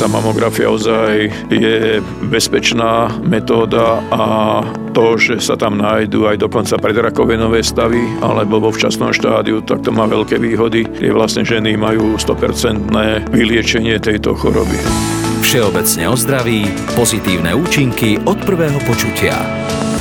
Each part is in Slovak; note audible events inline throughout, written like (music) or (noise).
tá mamografia ozaj je bezpečná metóda a to, že sa tam nájdú aj dokonca predrakovinové stavy alebo vo včasnom štádiu, tak to má veľké výhody. Je vlastne ženy majú 100% vyliečenie tejto choroby. Všeobecne o zdraví, pozitívne účinky od prvého počutia.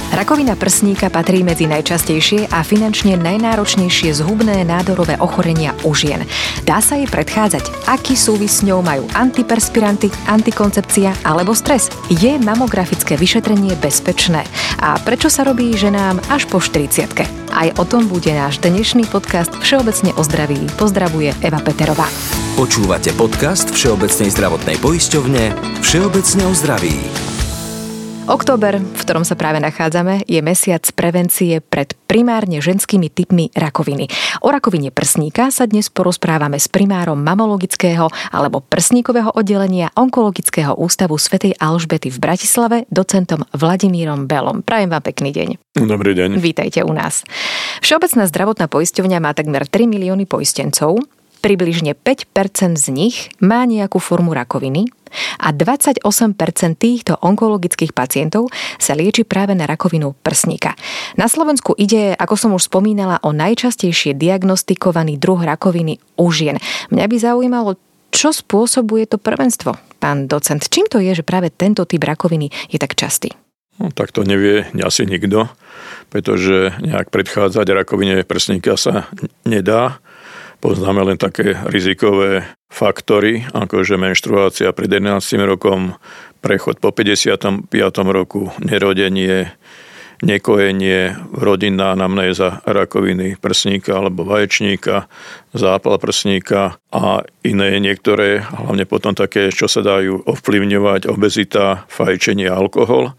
Rakovina prsníka patrí medzi najčastejšie a finančne najnáročnejšie zhubné nádorové ochorenia u žien. Dá sa jej predchádzať? Aký súvis s ňou majú antiperspiranty, antikoncepcia alebo stres? Je mamografické vyšetrenie bezpečné? A prečo sa robí ženám až po 40 Aj o tom bude náš dnešný podcast Všeobecne o zdraví. Pozdravuje Eva Peterová. Počúvate podcast Všeobecnej zdravotnej poisťovne Všeobecne o zdraví. Október, v ktorom sa práve nachádzame, je mesiac prevencie pred primárne ženskými typmi rakoviny. O rakovine prsníka sa dnes porozprávame s primárom mamologického alebo prsníkového oddelenia Onkologického ústavu svätej Alžbety v Bratislave, docentom Vladimírom Belom. Prajem vám pekný deň. Dobrý deň. Vítajte u nás. Všeobecná zdravotná poisťovňa má takmer 3 milióny poistencov, približne 5% z nich má nejakú formu rakoviny a 28% týchto onkologických pacientov sa lieči práve na rakovinu prsníka. Na Slovensku ide, ako som už spomínala, o najčastejšie diagnostikovaný druh rakoviny u žien. Mňa by zaujímalo, čo spôsobuje to prvenstvo, pán docent? Čím to je, že práve tento typ rakoviny je tak častý? No, tak to nevie asi nikto, pretože nejak predchádzať rakovine prsníka sa nedá. Poznáme len také rizikové faktory, ako že menštruácia pred 11 rokom, prechod po 55. roku, nerodenie, nekojenie, rodinná anamnéza rakoviny prsníka alebo vaječníka, zápal prsníka a iné niektoré, hlavne potom také, čo sa dajú ovplyvňovať, obezita, fajčenie, alkohol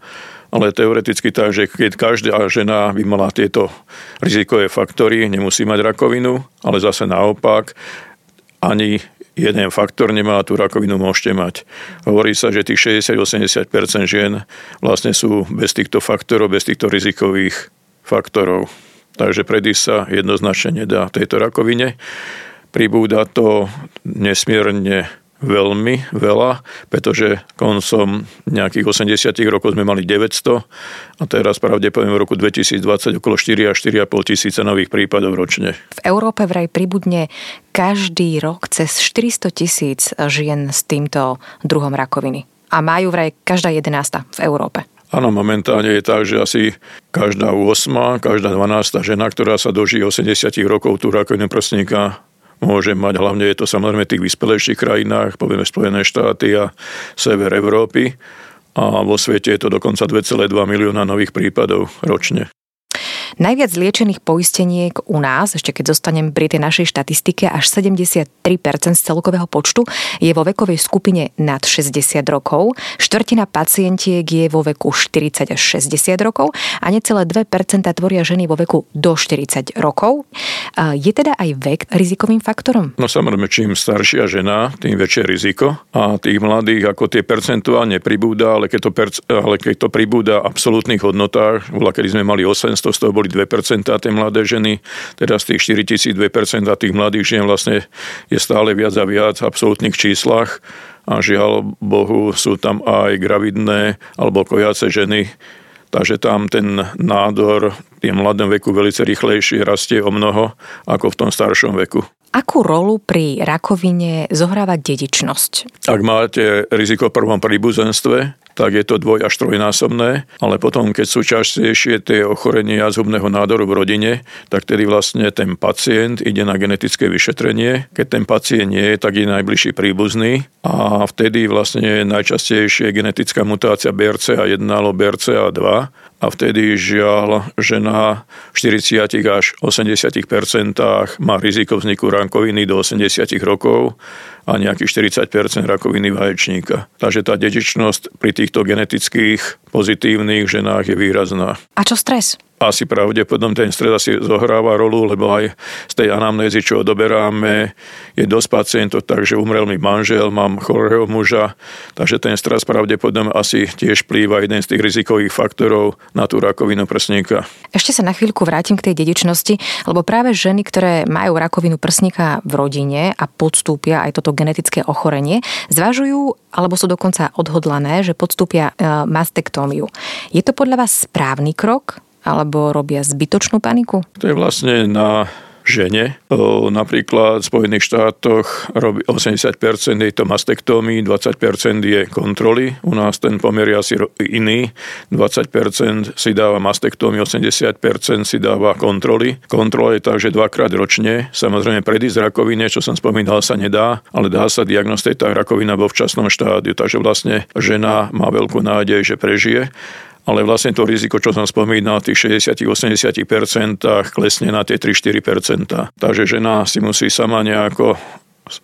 ale teoreticky tak, že keď každá žena by mala tieto rizikové faktory, nemusí mať rakovinu, ale zase naopak, ani jeden faktor nemá, tú rakovinu môžete mať. Hovorí sa, že tých 60-80% žien vlastne sú bez týchto faktorov, bez týchto rizikových faktorov. Takže predísť sa jednoznačne nedá tejto rakovine. Pribúda to nesmierne veľmi veľa, pretože koncom nejakých 80 rokov sme mali 900 a teraz pravdepodobne v roku 2020 okolo 4 až 4,5 tisíca nových prípadov ročne. V Európe vraj pribudne každý rok cez 400 tisíc žien s týmto druhom rakoviny. A majú vraj každá jedenásta v Európe. Áno, momentálne je tak, že asi každá 8, každá 12 žena, ktorá sa dožije 80 rokov tú rakovinu prsníka, môže mať, hlavne je to samozrejme v tých vyspelejších krajinách, povieme Spojené štáty a sever Európy. A vo svete je to dokonca 2,2 milióna nových prípadov ročne. Najviac liečených poisteniek u nás, ešte keď zostanem pri tej našej štatistike, až 73% z celkového počtu je vo vekovej skupine nad 60 rokov, štvrtina pacientiek je vo veku 40 až 60 rokov a necelé 2% tvoria ženy vo veku do 40 rokov. Je teda aj vek rizikovým faktorom? No samozrejme, čím staršia žena, tým väčšie riziko a tých mladých ako tie percentuálne pribúda, ale keď to, perc- ale keď to pribúda v absolútnych hodnotách, bola, kedy sme mali 800, z toho boli 2% tie mladé ženy, teraz tých 4000 2% tých mladých žien vlastne je stále viac a viac v absolútnych číslach a žiaľ Bohu sú tam aj gravidné alebo kojace ženy, takže tam ten nádor v mladom veku veľmi rýchlejšie rastie o mnoho ako v tom staršom veku. Akú rolu pri rakovine zohráva dedičnosť? Ak máte riziko v prvom príbuzenstve, tak je to dvoj až trojnásobné, ale potom, keď sú častejšie tie ochorenia zhubného nádoru v rodine, tak tedy vlastne ten pacient ide na genetické vyšetrenie. Keď ten pacient nie je, tak je najbližší príbuzný a vtedy vlastne najčastejšie genetická mutácia BRCA1 alebo BRCA2 a vtedy žiaľ žena v 40 až 80% má riziko vzniku rankoviny do 80 rokov a nejakých 40% rakoviny vaječníka. Takže tá dedičnosť pri týchto genetických pozitívnych ženách je výrazná. A čo stres? Asi pravdepodobne ten stres asi zohráva rolu, lebo aj z tej anamnézy, čo odoberáme, je dosť pacientov, takže umrel mi manžel, mám chorého muža, takže ten stres pravdepodobne asi tiež plýva jeden z tých rizikových faktorov na tú rakovinu prsníka. Ešte sa na chvíľku vrátim k tej dedičnosti, lebo práve ženy, ktoré majú rakovinu prsníka v rodine a podstúpia aj toto genetické ochorenie, zvažujú alebo sú dokonca odhodlané, že podstúpia e, mastektómiu. Je to podľa vás správny krok? Alebo robia zbytočnú paniku? To je vlastne na žene. Napríklad v Spojených štátoch robí 80% je to mastektómii, 20% je kontroly. U nás ten pomer je asi iný. 20% si dáva mastektómii, 80% si dáva kontroly. Kontrola je tak, že dvakrát ročne. Samozrejme predísť rakovine, čo som spomínal, sa nedá, ale dá sa diagnostikovať tá rakovina vo včasnom štádiu. Takže vlastne žena má veľkú nádej, že prežije ale vlastne to riziko, čo som spomínal, tých 60-80% klesne na tie 3-4%. Takže žena si musí sama nejako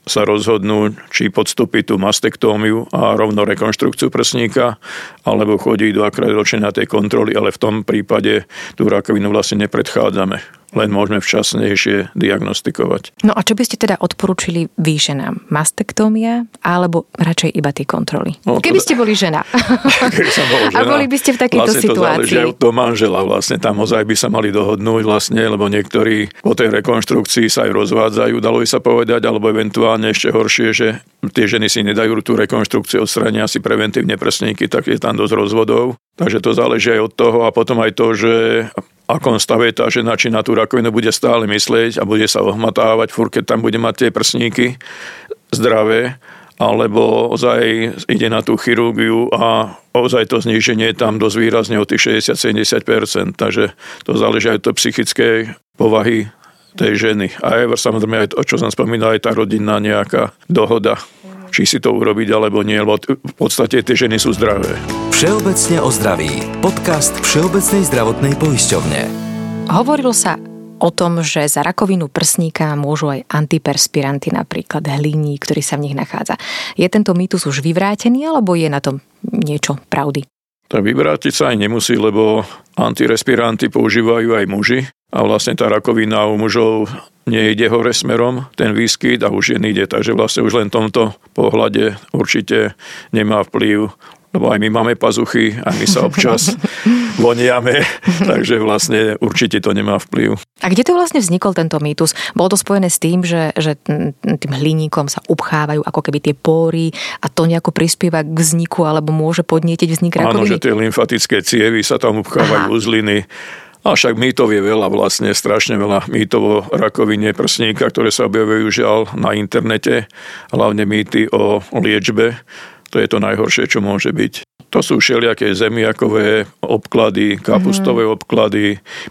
sa rozhodnúť, či podstúpiť tú mastektómiu a rovno rekonštrukciu prsníka, alebo chodí dvakrát ročne na tej kontroly, ale v tom prípade tú rakovinu vlastne nepredchádzame len môžeme včasnejšie diagnostikovať. No a čo by ste teda odporúčili vy ženám? Mastektómia alebo radšej iba tie kontroly? No, Keby ste boli žena. (laughs) Keby som bol žena. A boli by ste v takejto vlastne situácii. To záleží od manžela vlastne. Tam ozaj by sa mali dohodnúť vlastne, lebo niektorí po tej rekonštrukcii sa aj rozvádzajú, dalo by sa povedať, alebo eventuálne ešte horšie, že tie ženy si nedajú tú rekonštrukciu, odstrania si preventívne prsníky, tak je tam dosť rozvodov. Takže to záleží aj od toho a potom aj to, že akom stave tá žena, či na tú rakovinu bude stále myslieť a bude sa ohmatávať, furt keď tam bude mať tie prsníky zdravé, alebo ozaj ide na tú chirurgiu a ozaj to zníženie je tam dosť výrazne o tých 60-70%, takže to záleží aj od psychickej povahy tej ženy. A aj samozrejme aj to, čo som spomínal, aj tá rodinná nejaká dohoda či si to urobiť alebo nie, lebo v podstate tie ženy sú zdravé. Všeobecne o zdraví. Podcast Všeobecnej zdravotnej poisťovne. Hovorilo sa o tom, že za rakovinu prsníka môžu aj antiperspiranty, napríklad hliní, ktorý sa v nich nachádza. Je tento mýtus už vyvrátený, alebo je na tom niečo pravdy? Tak vyvrátiť sa aj nemusí, lebo antirespiranty používajú aj muži a vlastne tá rakovina u mužov nejde hore smerom, ten výskyt a už je ide. Takže vlastne už len v tomto pohľade určite nemá vplyv lebo aj my máme pazuchy, aj my sa občas (laughs) voniame, takže vlastne určite to nemá vplyv. A kde to vlastne vznikol tento mýtus? Bolo to spojené s tým, že, že tým hliníkom sa upchávajú ako keby tie póry a to nejako prispieva k vzniku alebo môže podnietiť vznik rakoviny? Áno, že tie lymfatické cievy sa tam upchávajú Aha. uzliny a však mýtov je veľa vlastne, strašne veľa mýtov o rakovine prsníka, ktoré sa objavujú žiaľ na internete, hlavne mýty o liečbe. To je to najhoršie, čo môže byť. To sú všelijaké zemiakové obklady, kapustové mm-hmm. obklady,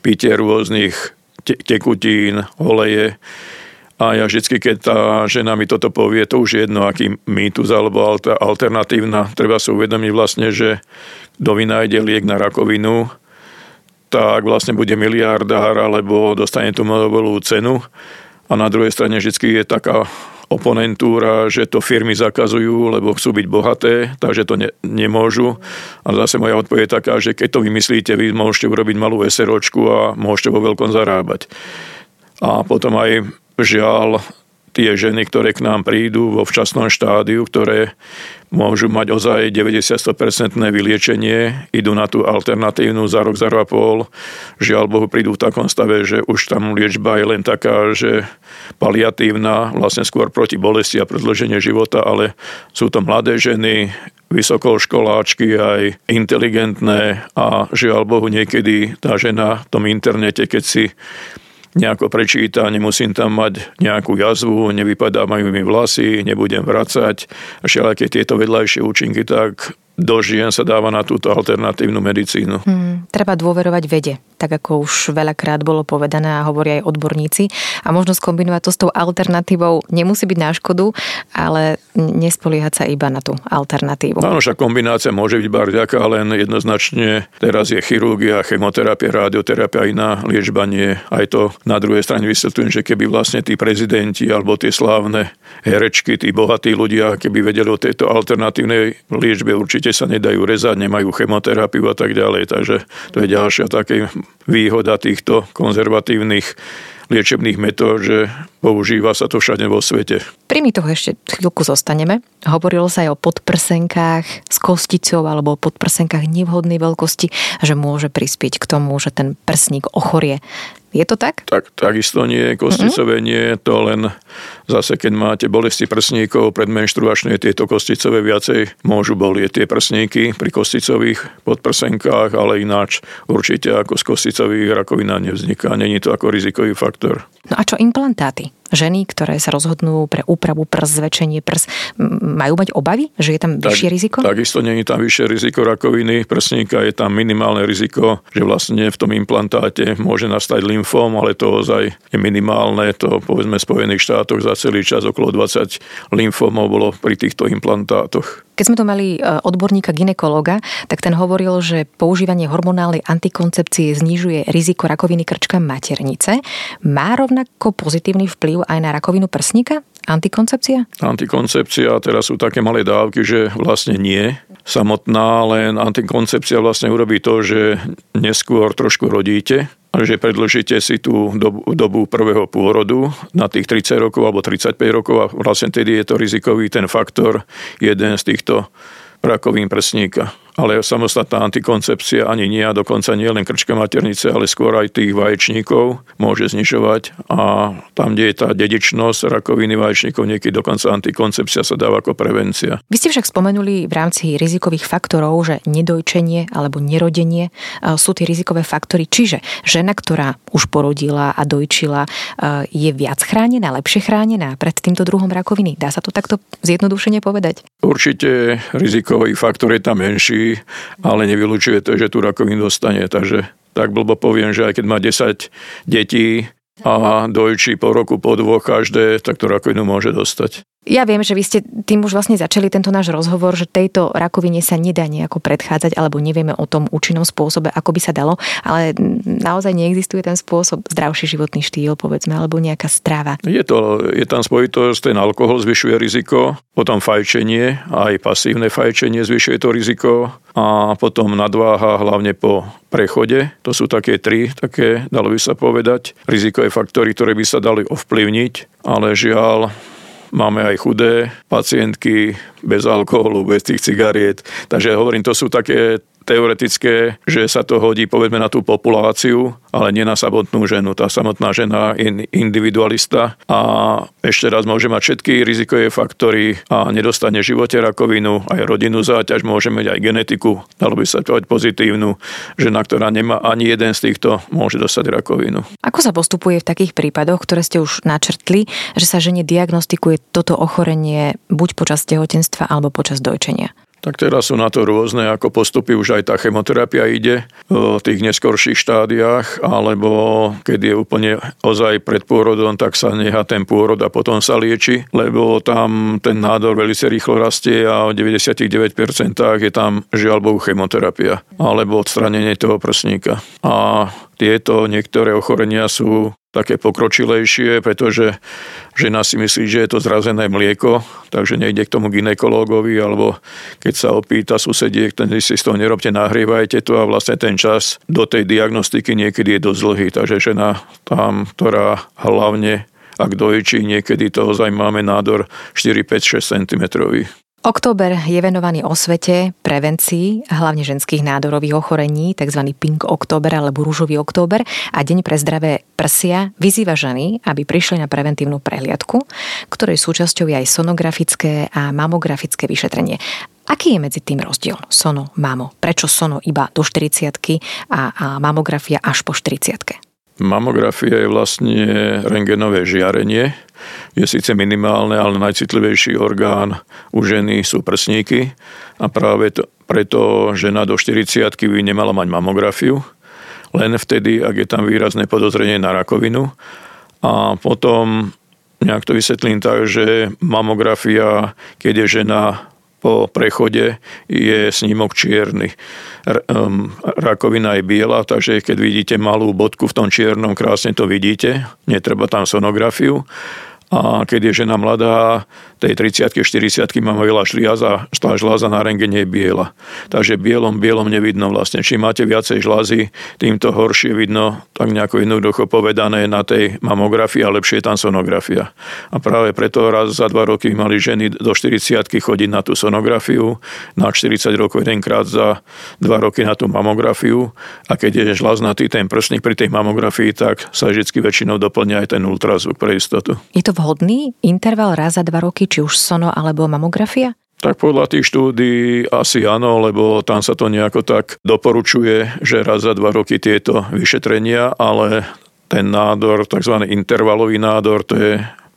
pitie rôznych te- tekutín, oleje. A ja vždycky, keď tá žena mi toto povie, to už je jedno, aký mýtus alebo alternatívna. Treba si uvedomiť vlastne, že kto vynájde liek na rakovinu, tak vlastne bude miliardár alebo dostane tú Nobelovú cenu. A na druhej strane vždy je taká oponentúra, že to firmy zakazujú, lebo chcú byť bohaté, takže to ne, nemôžu. A zase moja odpoveď je taká, že keď to vymyslíte, vy môžete urobiť malú SROčku a môžete vo veľkom zarábať. A potom aj žiaľ tie ženy, ktoré k nám prídu vo včasnom štádiu, ktoré môžu mať ozaj 90-100% vyliečenie, idú na tú alternatívnu za rok, za rok a pol. Žiaľ Bohu prídu v takom stave, že už tam liečba je len taká, že paliatívna, vlastne skôr proti bolesti a predloženie života, ale sú to mladé ženy, vysokoškoláčky, aj inteligentné a žiaľ Bohu niekedy tá žena v tom internete, keď si nejako prečíta, nemusím tam mať nejakú jazvu, nevypadávajú mi vlasy, nebudem vracať a všelijaké tieto vedľajšie účinky, tak do žien sa dáva na túto alternatívnu medicínu. Hmm, treba dôverovať vede, tak ako už veľakrát bolo povedané a hovoria aj odborníci. A možno skombinovať to s tou alternatívou nemusí byť na škodu, ale nespoliehať sa iba na tú alternatívu. Áno, však kombinácia môže byť barďaká, len jednoznačne teraz je chirurgia, chemoterapia, radioterapia, iná liečba nie. Aj to na druhej strane vysvetľujem, že keby vlastne tí prezidenti alebo tie slávne herečky, tí bohatí ľudia, keby vedeli o tejto alternatívnej liečbe určite určite sa nedajú rezať, nemajú chemoterapiu a tak ďalej. Takže to je ďalšia také výhoda týchto konzervatívnych liečebných metód, že používa sa to všade vo svete. Pri mi toho ešte chvíľku zostaneme. Hovorilo sa aj o podprsenkách s kosticou alebo o podprsenkách nevhodnej veľkosti, že môže prispieť k tomu, že ten prsník ochorie. Je to tak? Tak, takisto nie. Kosticové mm-hmm. nie. To len zase, keď máte bolesti prsníkov predmenštruačné, tieto kosticové viacej môžu bolieť tie prsníky pri kosticových podprsenkách, ale ináč určite ako z kosticových rakovina nevzniká. Není to ako rizikový faktor. No a čo implantáty? ženy, ktoré sa rozhodnú pre úpravu prs, zväčšenie prs, majú mať obavy, že je tam tak, vyššie riziko? Takisto nie je tam vyššie riziko rakoviny prsníka, je tam minimálne riziko, že vlastne v tom implantáte môže nastať lymfóm, ale to ozaj je minimálne. To povedzme v Spojených štátoch za celý čas okolo 20 lymfómov bolo pri týchto implantátoch. Keď sme tu mali e, odborníka ginekologa, tak ten hovoril, že používanie hormonálnej antikoncepcie znižuje riziko rakoviny krčka maternice. Má rovnako pozitívny vplyv aj na rakovinu prsníka? Antikoncepcia? Antikoncepcia, teraz sú také malé dávky, že vlastne nie. Samotná, len antikoncepcia vlastne urobí to, že neskôr trošku rodíte, že predlžíte si tú dobu, dobu prvého pôrodu na tých 30 rokov alebo 35 rokov a vlastne tedy je to rizikový ten faktor jeden z týchto rakovým prsníka ale samostatná antikoncepcia ani nie a dokonca nie len krčka maternice, ale skôr aj tých vaječníkov môže znižovať a tam, kde je tá dedičnosť rakoviny vaječníkov, niekedy dokonca antikoncepcia sa dáva ako prevencia. Vy ste však spomenuli v rámci rizikových faktorov, že nedojčenie alebo nerodenie e, sú tie rizikové faktory, čiže žena, ktorá už porodila a dojčila, e, je viac chránená, lepšie chránená pred týmto druhom rakoviny. Dá sa to takto zjednodušene povedať? Určite rizikový faktor je tam menší, ale nevylučuje to, že tú rakovinu dostane. Takže tak blbo poviem, že aj keď má 10 detí a dojčí po roku, po dvoch každé, tak tú rakovinu môže dostať. Ja viem, že vy ste tým už vlastne začali tento náš rozhovor, že tejto rakovine sa nedá nejako predchádzať, alebo nevieme o tom účinnom spôsobe, ako by sa dalo, ale naozaj neexistuje ten spôsob zdravší životný štýl, povedzme, alebo nejaká strava. Je, to, je tam spojitosť, ten alkohol zvyšuje riziko, potom fajčenie, aj pasívne fajčenie zvyšuje to riziko a potom nadváha hlavne po prechode. To sú také tri, také, dalo by sa povedať, rizikové faktory, ktoré by sa dali ovplyvniť, ale žiaľ, Máme aj chudé pacientky bez alkoholu, bez tých cigariet. Takže hovorím, to sú také teoretické, že sa to hodí povedzme na tú populáciu, ale nie na samotnú ženu. Tá samotná žena je individualista a ešte raz môže mať všetky rizikové faktory a nedostane v živote rakovinu, aj rodinnú záťaž, môže mať aj genetiku, dalo by sa povedať pozitívnu. Žena, ktorá nemá ani jeden z týchto, môže dostať rakovinu. Ako sa postupuje v takých prípadoch, ktoré ste už načrtli, že sa žene diagnostikuje toto ochorenie buď počas tehotenstva alebo počas dojčenia? Tak teraz sú na to rôzne, ako postupy už aj tá chemoterapia ide v tých neskorších štádiách, alebo keď je úplne ozaj pred pôrodom, tak sa nechá ten pôrod a potom sa lieči, lebo tam ten nádor veľmi rýchlo rastie a o 99% je tam žiaľ chemoterapia alebo odstranenie toho prsníka. A tieto niektoré ochorenia sú také pokročilejšie, pretože žena si myslí, že je to zrazené mlieko, takže nejde k tomu ginekológovi, alebo keď sa opýta susediek, ten si z toho nerobte, nahrievajte to a vlastne ten čas do tej diagnostiky niekedy je dosť dlhý. Takže žena tam, ktorá hlavne ak dojčí, niekedy toho máme nádor 4, 5, 6 cm. Október je venovaný osvete, prevencii, hlavne ženských nádorových ochorení, tzv. Pink Október alebo Rúžový október a Deň pre zdravé prsia vyzýva ženy, aby prišli na preventívnu prehliadku, ktorej súčasťou je aj sonografické a mamografické vyšetrenie. Aký je medzi tým rozdiel sono, mamo? Prečo sono iba do 40 a, a mamografia až po 40 Mamografia je vlastne rengenové žiarenie. Je síce minimálne, ale najcitlivejší orgán u ženy sú prsníky a práve to, preto žena do 40 by nemala mať mamografiu, len vtedy, ak je tam výrazné podozrenie na rakovinu. A potom nejak to vysvetlím tak, že mamografia, keď je žena po prechode je snímok čierny. Rakovina je biela, takže keď vidíte malú bodku v tom čiernom, krásne to vidíte, netreba tam sonografiu. A keď je žena mladá, tej 30 40 máme veľa žľaza, tá žľaza na rengene je biela. Takže bielom, bielom nevidno vlastne. Čím máte viacej žľazy, týmto horšie vidno, tak nejako jednoducho povedané na tej mamografii a lepšie je tam sonografia. A práve preto raz za dva roky mali ženy do 40 chodiť na tú sonografiu, na 40 rokov jedenkrát za dva roky na tú mamografiu a keď je žľaznatý ten prsník pri tej mamografii, tak sa vždy väčšinou doplňa aj ten ultrazvuk pre istotu. Je to vhodný interval raz za dva roky, či už sono alebo mamografia? Tak podľa tých štúdí asi áno, lebo tam sa to nejako tak doporučuje, že raz za dva roky tieto vyšetrenia, ale ten nádor, tzv. intervalový nádor, to je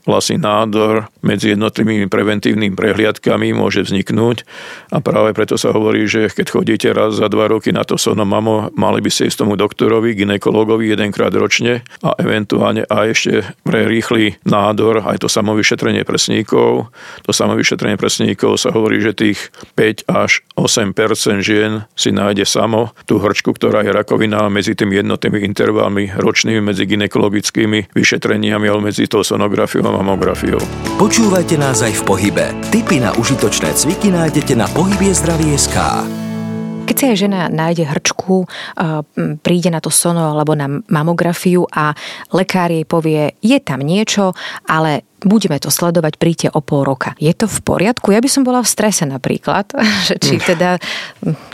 vlastný nádor medzi jednotlivými preventívnymi prehliadkami môže vzniknúť a práve preto sa hovorí, že keď chodíte raz za dva roky na to sonomamo, mali by ste ísť tomu doktorovi, ginekologovi jedenkrát ročne a eventuálne aj ešte pre rýchly nádor, aj to samovyšetrenie presníkov. To samovyšetrenie presníkov sa hovorí, že tých 5 až 8% žien si nájde samo tú hrčku, ktorá je rakovina medzi tými jednotnými intervalmi ročnými, medzi ginekologickými vyšetreniami alebo medzi tou sonografiou mamografiou. Počúvajte nás aj v pohybe. Tipy na užitočné cviky nájdete na SK. Keď si aj žena nájde hrčku, príde na to sono alebo na mamografiu a lekár jej povie, je tam niečo, ale budeme to sledovať, príďte o pol roka. Je to v poriadku? Ja by som bola v strese napríklad, (laughs) že či hm. teda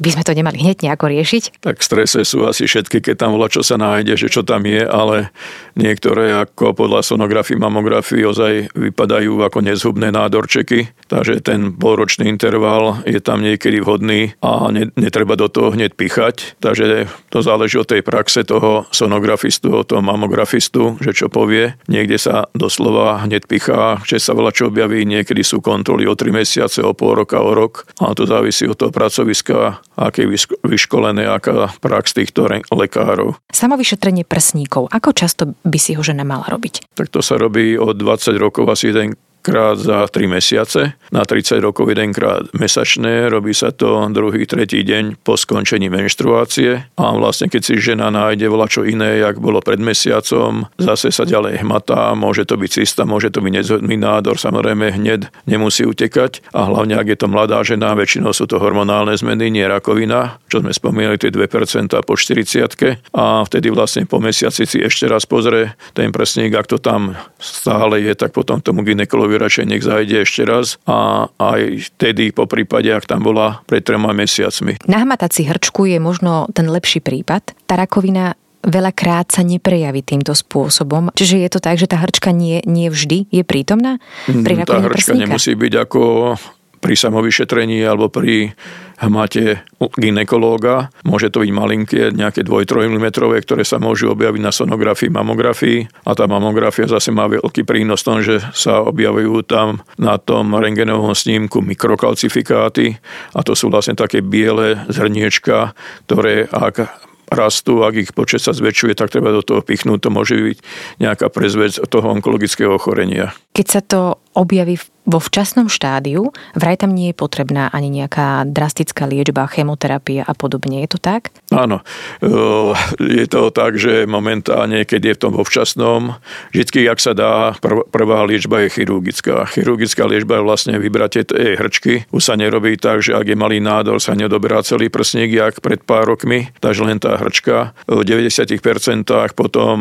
by sme to nemali hneď nejako riešiť. Tak v strese sú asi všetky, keď tam volá, čo sa nájde, že čo tam je, ale niektoré ako podľa sonografii, mamografii ozaj vypadajú ako nezhubné nádorčeky, takže ten polročný interval je tam niekedy vhodný a netreba do toho hneď pichať, takže to záleží od tej praxe toho sonografistu, od toho mamografistu, že čo povie. Niekde sa doslova hneď pichá, že sa veľa čo objaví, niekedy sú kontroly o 3 mesiace, o pol roka, o rok. A to závisí od toho pracoviska, aké je vyškolené, aká prax týchto lekárov. Samovyšetrenie prsníkov, ako často by si ho žena mala robiť? Tak to sa robí od 20 rokov asi jeden krát za 3 mesiace, na 30 rokov jedenkrát mesačné, robí sa to druhý, tretí deň po skončení menštruácie. A vlastne keď si žena nájde vola čo iné, jak bolo pred mesiacom, zase sa ďalej hmatá, môže to byť cysta, môže to byť nezhodný nádor, samozrejme hneď nemusí utekať. A hlavne ak je to mladá žena, väčšinou sú to hormonálne zmeny, nie rakovina, čo sme spomínali, tie 2% po 40 a vtedy vlastne po mesiaci si ešte raz pozrie ten prsník, ak to tam stále je, tak potom tomu ginekolovi radšej nech zajde ešte raz a aj vtedy po prípade, ak tam bola pred trema mesiacmi. Nahmatať si hrčku je možno ten lepší prípad. Tá rakovina veľakrát sa neprejaví týmto spôsobom. Čiže je to tak, že tá hrčka nie, nie vždy je prítomná pri mm, Tá hrčka prsníka? nemusí byť ako pri samovyšetrení alebo pri hmate ginekológa. Môže to byť malinké, nejaké 2-3 mm, ktoré sa môžu objaviť na sonografii, mamografii. A tá mamografia zase má veľký prínos tom, že sa objavujú tam na tom rengenovom snímku mikrokalcifikáty a to sú vlastne také biele zrniečka, ktoré ak rastú, ak ich počet sa zväčšuje, tak treba do toho pichnúť. To môže byť nejaká prezvec toho onkologického ochorenia. Keď sa to objaví vo včasnom štádiu, vraj tam nie je potrebná ani nejaká drastická liečba, chemoterapia a podobne. Je to tak? Áno. Je to tak, že momentálne, keď je v tom vo včasnom, vždy, ak sa dá, prvá liečba je chirurgická. Chirurgická liečba je vlastne vybratie tej hrčky. Už sa nerobí tak, že ak je malý nádor, sa neodoberá celý prsník, jak pred pár rokmi, takže len tá hrčka. V 90% potom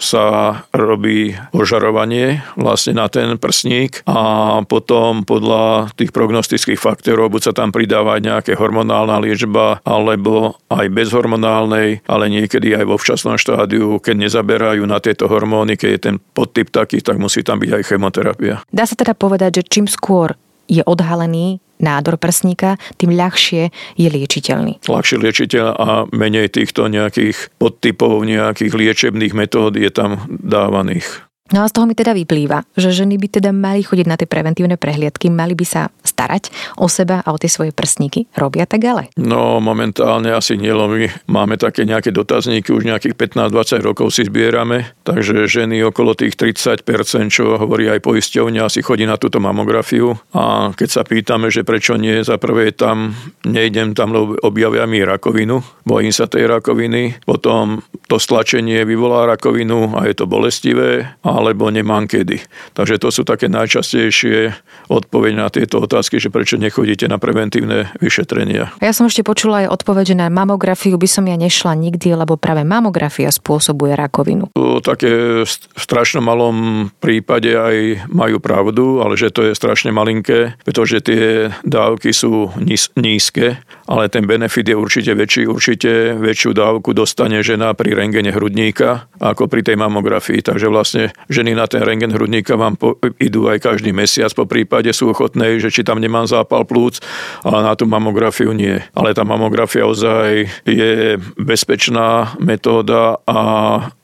sa robí ožarovanie vlastne na ten prsník a potom podľa tých prognostických faktorov buď sa tam pridáva nejaké hormonálna liečba alebo aj bez hormonálnej, ale niekedy aj vo včasnom štádiu, keď nezaberajú na tieto hormóny, keď je ten podtyp taký, tak musí tam byť aj chemoterapia. Dá sa teda povedať, že čím skôr je odhalený nádor prsníka, tým ľahšie je liečiteľný. Ľahšie liečiteľ a menej týchto nejakých podtypov, nejakých liečebných metód je tam dávaných. No a z toho mi teda vyplýva, že ženy by teda mali chodiť na tie preventívne prehliadky, mali by sa starať o seba a o tie svoje prsníky. Robia tak ale? No momentálne asi nie, my máme také nejaké dotazníky, už nejakých 15-20 rokov si zbierame, takže ženy okolo tých 30%, čo hovorí aj poisťovňa, asi chodí na túto mamografiu a keď sa pýtame, že prečo nie, za prvé tam nejdem tam, lebo objavia mi rakovinu, bojím sa tej rakoviny, potom to stlačenie vyvolá rakovinu a je to bolestivé alebo nemám kedy. Takže to sú také najčastejšie odpovede na tieto otázky, že prečo nechodíte na preventívne vyšetrenia. Ja som ešte počula aj odpoveď, že na mamografiu by som ja nešla nikdy, lebo práve mamografia spôsobuje rakovinu. To také v strašnom malom prípade aj majú pravdu, ale že to je strašne malinké, pretože tie dávky sú nízke, ale ten benefit je určite väčší. Určite väčšiu dávku dostane žena pri rengene hrudníka ako pri tej mamografii. Takže vlastne ženy na ten rengen hrudníka vám po, idú aj každý mesiac, po prípade sú ochotné, že či tam nemám zápal plúc, ale na tú mamografiu nie. Ale tá mamografia ozaj je bezpečná metóda a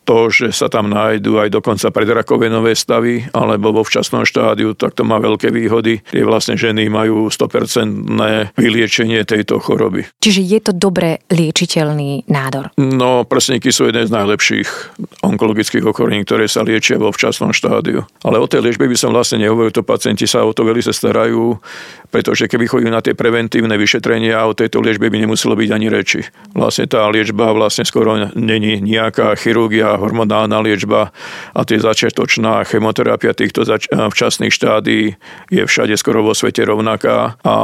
to, že sa tam nájdú aj dokonca predrakovenové stavy alebo vo včasnom štádiu, tak to má veľké výhody. Tie vlastne ženy majú 100% vyliečenie tejto choroby. Čiže je to dobre liečiteľný nádor? No, prsníky sú jeden z najlepších onkologických ochorení, ktoré sa liečia vo včasnom štádiu. Ale o tej liečbe by som vlastne nehovoril, to pacienti sa o to veľmi starajú, pretože keby chodili na tie preventívne vyšetrenia, o tejto liečbe by nemuselo byť ani reči. Vlastne tá liečba vlastne skoro není nejaká chirurgia hormonálna liečba a tie začiatočná chemoterapia týchto zač- včasných štádí je všade skoro vo svete rovnaká a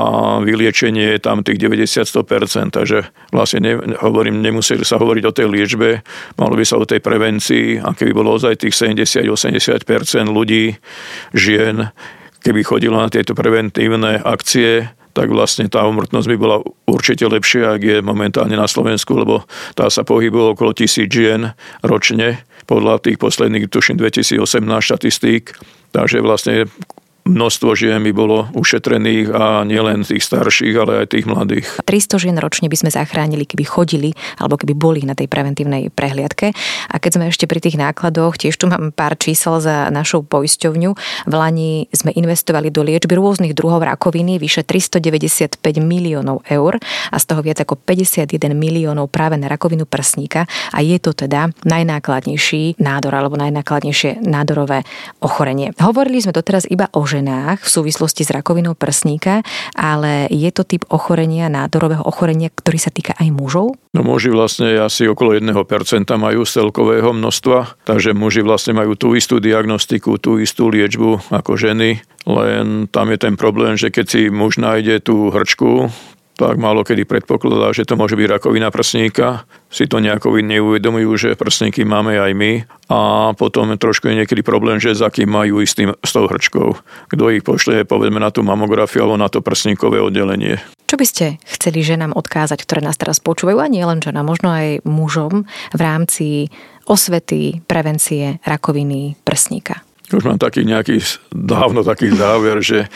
vyliečenie je tam tých 90-100%, takže vlastne ne, hovorím, nemuseli sa hovoriť o tej liečbe, malo by sa o tej prevencii a keby bolo ozaj tých 70-80% ľudí, žien, keby chodilo na tieto preventívne akcie, tak vlastne tá umrtnosť by bola určite lepšia, ak je momentálne na Slovensku, lebo tá sa pohybuje okolo tisíc žien ročne, podľa tých posledných, tuším, 2018 štatistík. Takže vlastne množstvo žien by bolo ušetrených a nielen tých starších, ale aj tých mladých. 300 žien ročne by sme zachránili, keby chodili alebo keby boli na tej preventívnej prehliadke. A keď sme ešte pri tých nákladoch, tiež tu mám pár čísel za našu poisťovňu. V Lani sme investovali do liečby rôznych druhov rakoviny vyše 395 miliónov eur a z toho viac ako 51 miliónov práve na rakovinu prsníka a je to teda najnákladnejší nádor alebo najnákladnejšie nádorové ochorenie. Hovorili sme doteraz iba o ženách v súvislosti s rakovinou prsníka, ale je to typ ochorenia, nádorového ochorenia, ktorý sa týka aj mužov? No muži vlastne asi okolo 1% majú z celkového množstva, takže muži vlastne majú tú istú diagnostiku, tú istú liečbu ako ženy, len tam je ten problém, že keď si muž nájde tú hrčku, tak málo kedy predpokladá, že to môže byť rakovina prsníka. Si to nejako neuvedomujú, že prsníky máme aj my. A potom trošku je niekedy problém, že za kým majú istým s tou hrčkou. Kto ich pošle, povedzme, na tú mamografiu alebo na to prsníkové oddelenie. Čo by ste chceli ženám odkázať, ktoré nás teraz počúvajú, a nie len ženám, možno aj mužom v rámci osvety, prevencie rakoviny prsníka? Už mám taký nejaký dávno taký záver, že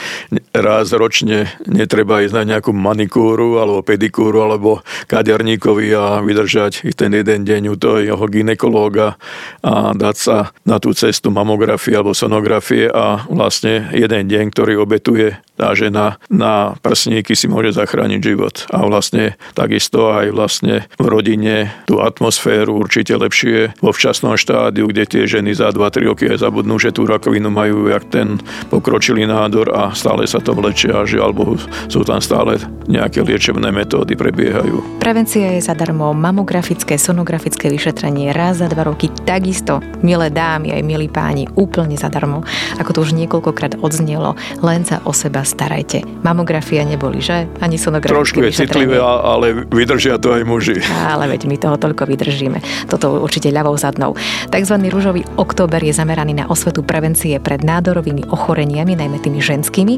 raz ročne netreba ísť na nejakú manikúru alebo pedikúru alebo kaderníkovi a vydržať ten jeden deň u toho jeho ginekológa a dať sa na tú cestu mamografie alebo sonografie a vlastne jeden deň, ktorý obetuje tá žena na prsníky si môže zachrániť život. A vlastne takisto aj vlastne v rodine tú atmosféru určite lepšie vo včasnom štádiu, kde tie ženy za 2-3 roky aj zabudnú, že tú rakovinu majú jak ten pokročilý nádor a stále sa to vlečia a žiaľ Bohu sú tam stále nejaké liečebné metódy prebiehajú. Prevencia je zadarmo, mamografické, sonografické vyšetrenie raz za dva roky takisto, milé dámy aj milí páni, úplne zadarmo. Ako to už niekoľkokrát odznelo, len sa o seba starajte. Mamografia neboli, že? Ani sonografické Trošku je citlivé, ale vydržia to aj muži. Ale veď my toho toľko vydržíme. Toto určite ľavou zadnou. Takzvaný rúžový október je zameraný na osvetu prevencie pred nádorovými ochoreniami, najmä tými ženskými.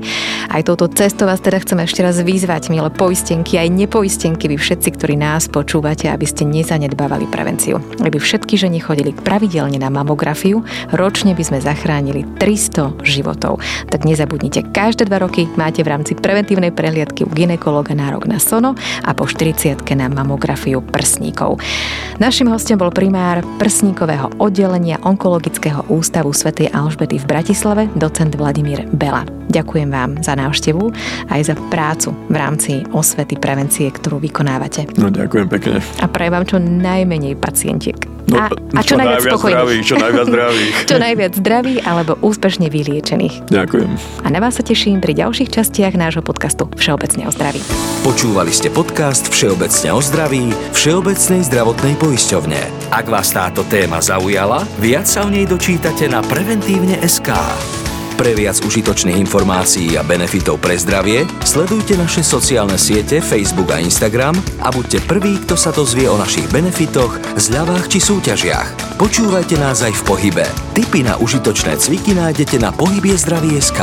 Aj touto cestou vás teda chceme ešte raz vyzvať, milé poistenky, aj nepoistenky, vy všetci, ktorí nás počúvate, aby ste nezanedbávali prevenciu. Aby všetky ženy chodili pravidelne na mamografiu, ročne by sme zachránili 300 životov. Tak nezabudnite, každé dva roky roky máte v rámci preventívnej prehliadky u ginekologa nárok na sono a po 40 na mamografiu prsníkov. Našim hostom bol primár prsníkového oddelenia Onkologického ústavu Sv. Alžbety v Bratislave, docent Vladimír Bela. Ďakujem vám za návštevu aj za prácu v rámci osvety prevencie, ktorú vykonávate. No ďakujem pekne. A prajem vám čo najmenej pacientiek. No, a, a čo, čo najviac, najviac zdravých, čo najviac (laughs) zdravých. čo najviac zdravých alebo úspešne vyliečených. Ďakujem. A na vás sa teším pri ďalších častiach nášho podcastu Všeobecne o zdraví. Počúvali ste podcast Všeobecne o zdraví Všeobecnej zdravotnej poisťovne. Ak vás táto téma zaujala, viac sa o nej dočítate na preventívne.sk. Pre viac užitočných informácií a benefitov pre zdravie sledujte naše sociálne siete Facebook a Instagram a buďte prví, kto sa dozvie o našich benefitoch, zľavách či súťažiach. Počúvajte nás aj v pohybe. Tipy na užitočné cviky nájdete na pohybiezdraví.sk.